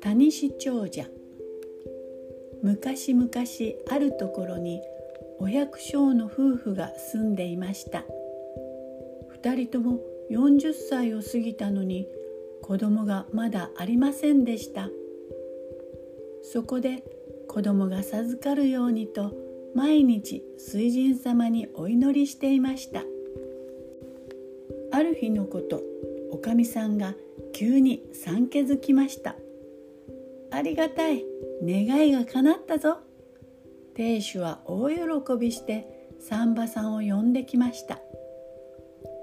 谷氏長者。昔々あるところにお百姓の夫婦が住んでいました。2人とも40歳を過ぎたのに子供がまだありませんでした。そこで子供が授かるようにと毎日水神様にお祈りしていました。ある日のことおかみさんが急に産気づきました。ありがたい願いが叶ったぞ。亭主は大喜びして産婆さんを呼んできました。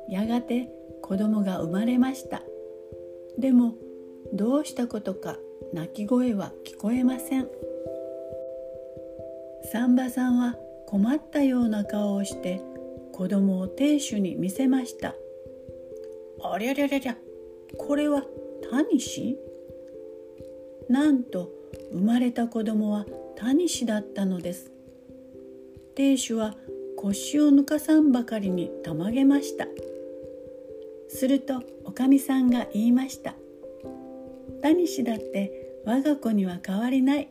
やがて子供が生まれました。でもどうしたことか泣き声は聞こえません。産婆さんは困ったような顔をして子供を亭主に見せました。ありゃりゃりゃりゃこれはタニシ？なんと生まれた子供はタニシだったのです。亭主は腰を抜かさんばかりにたまげました。するとおかみさんが言いました「タニシだって我が子には変わりない。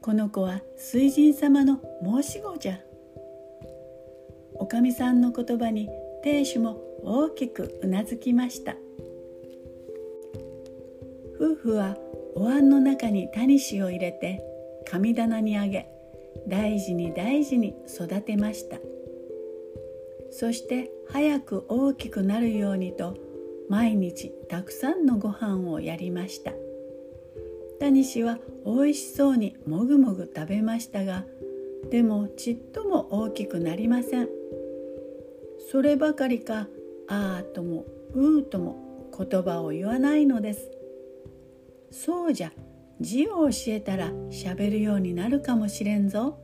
この子は水神様の申し子じゃ」おかみさんの言葉に亭主も大きくうなずきました。夫婦はお椀の中にタニシを入れて神棚にあげ大事に大事に育てました。そして早く大きくなるようにと毎日たくさんのご飯をやりました。タニシはおいしそうにもぐもぐ食べましたがでもちっとも大きくなりません。そればかりかあーともうーとも言葉を言わないのです。そうじゃ字を教えたらしゃべるようになるかもしれんぞ。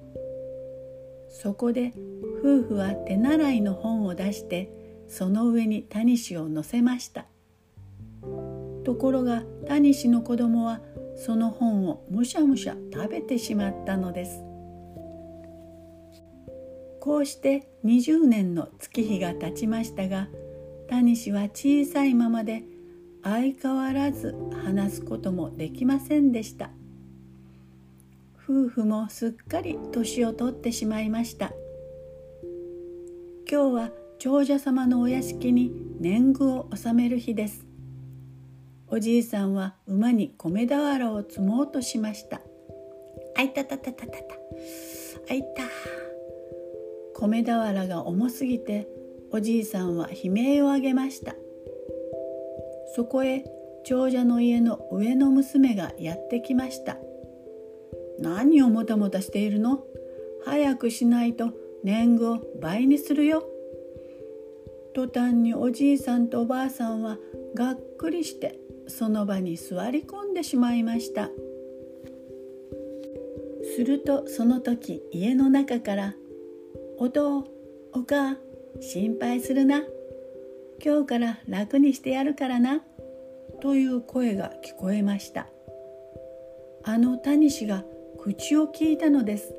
そこで夫婦は手習いの本を出してその上にタニシを乗せました。ところがタニシの子供はその本をむしゃむしゃ食べてしまったのです。こうして20年の月日が経ちましたがタニシは小さいままで相変わらず話すこともできませんでした。夫婦もすっかり年を取ってしまいました。今日は長者様のお屋敷に年貢を納める日です。おじいさんは馬に米俵を積もうとしました。あいたたたたたた。あいた。米俵が重すぎておじいさんは悲鳴を上げました。そこへ長者の家の上の娘がやってきました。何をもたもたしているの？早くしないと年貢を倍にするよ。途端におじいさんとおばあさんはがっくりしてその場に座り込んでしまいました。するとその時家の中から「お父お母心配するな。今日から楽にしてやるからな」という声が聞こえました。あのタニシが口を聞いたのです。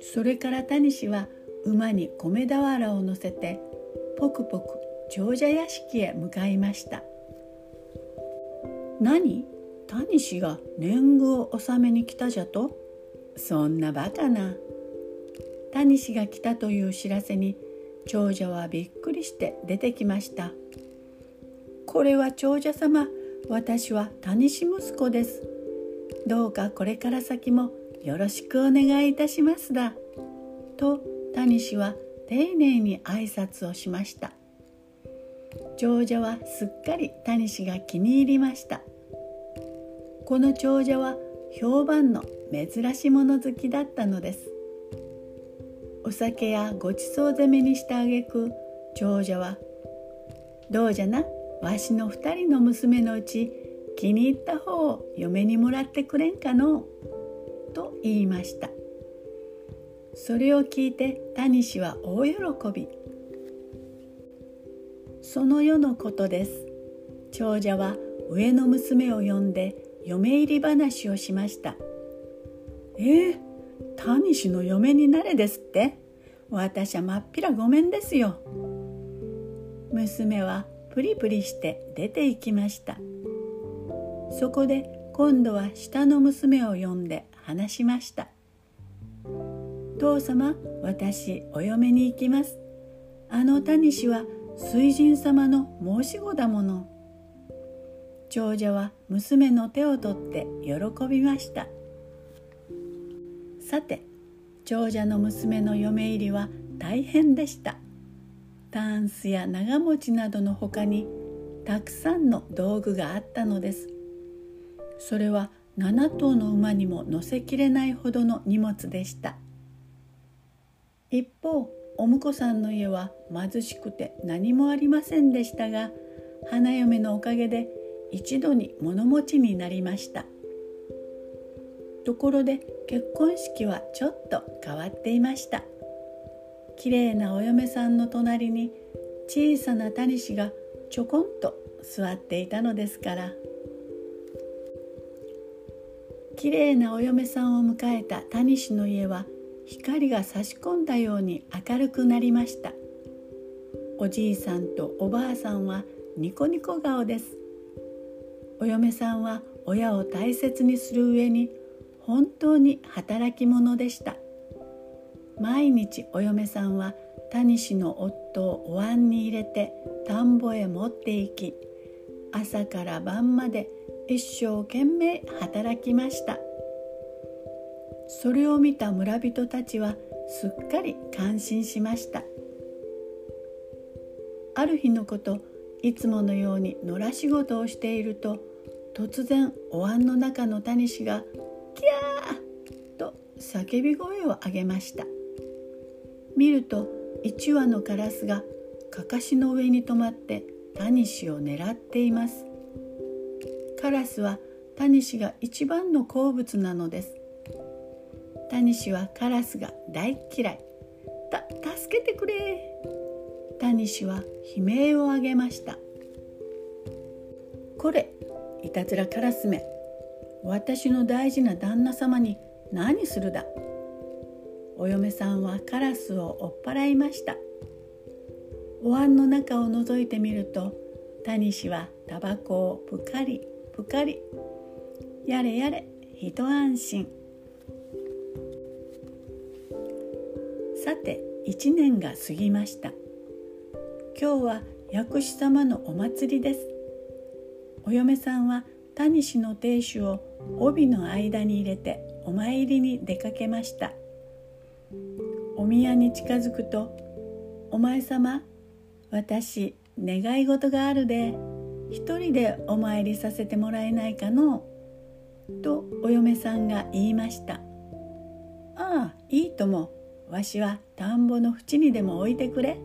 それからタニシは馬に米俵を乗せてポクポク長者屋敷へ向かいました。何？タニシが年貢を納めに来たじゃと？そんなバカな。タニシが来たという知らせに長者はびっくりして出てきました。これは長者様私はタニシ息子です。どうかこれから先もよろしくお願いいたしますだ。とタニシは丁寧に挨拶をしました。長者はすっかりタニシが気に入りました。この長者は評判の珍し物好きだったのです。お酒やごちそう攻めにしたあげく長者は「どうじゃなわしの二人の娘のうち気に入った方を嫁にもらってくれんかのう」と言いました。それを聞いてタニシは大喜びその夜のことです。長者は上の娘を呼んで嫁入り話をしましたえー、タニシの嫁になれですって？私はまっぴらごめんですよ。娘はプリプリして出て行きました。そこで今度は下の娘を呼んで話しました。父様、私お嫁に行きます。あの谷氏は水神様の申し子だもの。長者は娘の手を取って喜びました。さて長者の娘の嫁入りは大変でした。タンスや長持ちなどのほかにたくさんの道具があったのです。それは7頭の馬にも乗せきれないほどの荷物でした。一方お婿さんの家は貧しくて何もありませんでしたが花嫁のおかげで一度に物持ちになりました。ところで結婚式はちょっと変わっていました。きれいなお嫁さんの隣に小さなタニシがちょこんと座っていたのですから。きれいなお嫁さんを迎えたタニシの家は光が差し込んだように明るくなりました。おじいさんとおばあさんはニコニコ顔です。お嫁さんは親を大切にする上に本当に働き者でした。毎日お嫁さんは谷氏の夫をお椀に入れて田んぼへ持って行き朝から晩まで一生懸命働きました。それを見た村人たちはすっかり感心しました。ある日のこといつものように野良仕事をしていると突然お椀の中のタニシが「キャー!」と叫び声を上げました。見ると一羽のカラスがかかしの上に止まってタニシを狙っています。カラスはタニシが一番の好物なのです。タニシはカラスが大嫌いた助けてくれタニシは悲鳴を上げましたこれいたずらカラスめ私の大事な旦那様に何するだ？お嫁さんはカラスを追っ払いました。お椀の中を覗いてみるとタニシはタバコをぷかりぷかり。やれやれ一安心。さて一年が過ぎました。今日は薬師様のお祭りです。お嫁さんは谷氏の亭主を帯の間に入れてお参りに出かけました。お宮に近づくと「お前様私願い事があるで。一人でお参りさせてもらえないかの?」とお嫁さんが言いました「ああいいとも。わしは田んぼの縁にでも置いてくれ」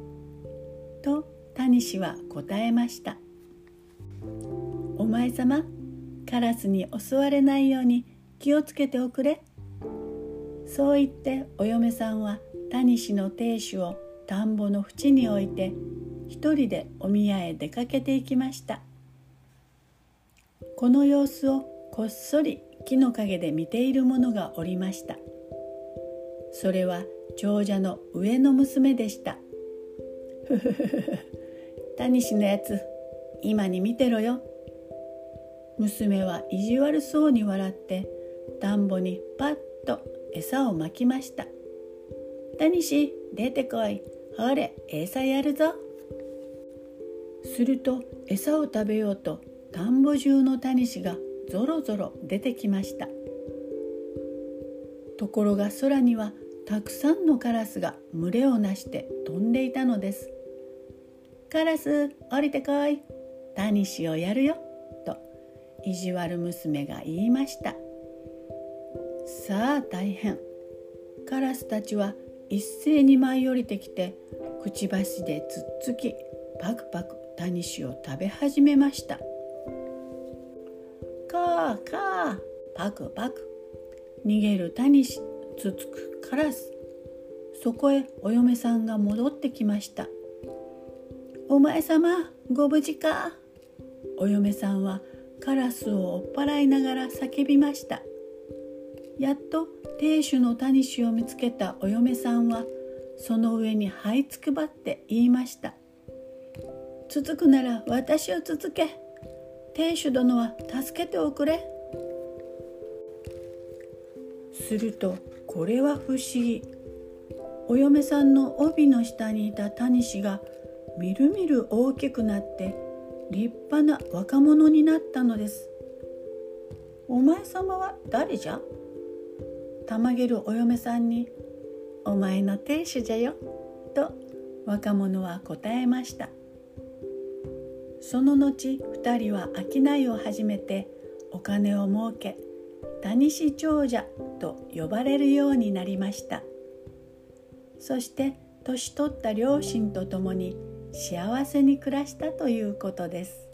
と谷氏は答えました。前様カラスに襲われないように気をつけておくれ。そう言ってお嫁さんは谷氏の亭主を田んぼの縁に置いて一人でお宮へ出かけていきました。この様子をこっそり木の陰で見ている者がおりました。それは長者の上の娘でした。ふふふふ。谷氏のやつ今に見てろよ。娘は意地悪そうに笑って田んぼにパッと餌をまきました「タニシ出てこい。ほれ餌やるぞ」すると餌を食べようと田んぼ中のタニシがぞろぞろ出てきました。ところが空にはたくさんのカラスが群れをなして飛んでいたのですカラス降りてこい。タニシをやるよ。意地悪娘が言いました。さあ大変。カラスたちは一斉に舞い降りてきてくちばしでつっつきパクパクタニシを食べ始めました。カーカー。パクパク。逃げるタニシつつくカラス。そこへお嫁さんが戻ってきました。お前様ご無事か？お嫁さんはカラスを追っ払いながら叫びました。やっと亭主のタニシを見つけたお嫁さんはその上に這いつくばって言いました「続くなら私を続け。亭主殿は助けておくれ」するとこれは不思議。お嫁さんの帯の下にいた谷氏がみるみる大きくなって立派な若者になったのです。お前様は誰じゃ？たまげるお嫁さんに「お前の亭主じゃよ」と若者は答えました。その後二人は商いを始めてお金を儲け谷氏長者と呼ばれるようになりました。そして年取った両親と共に幸せに暮らしたということです。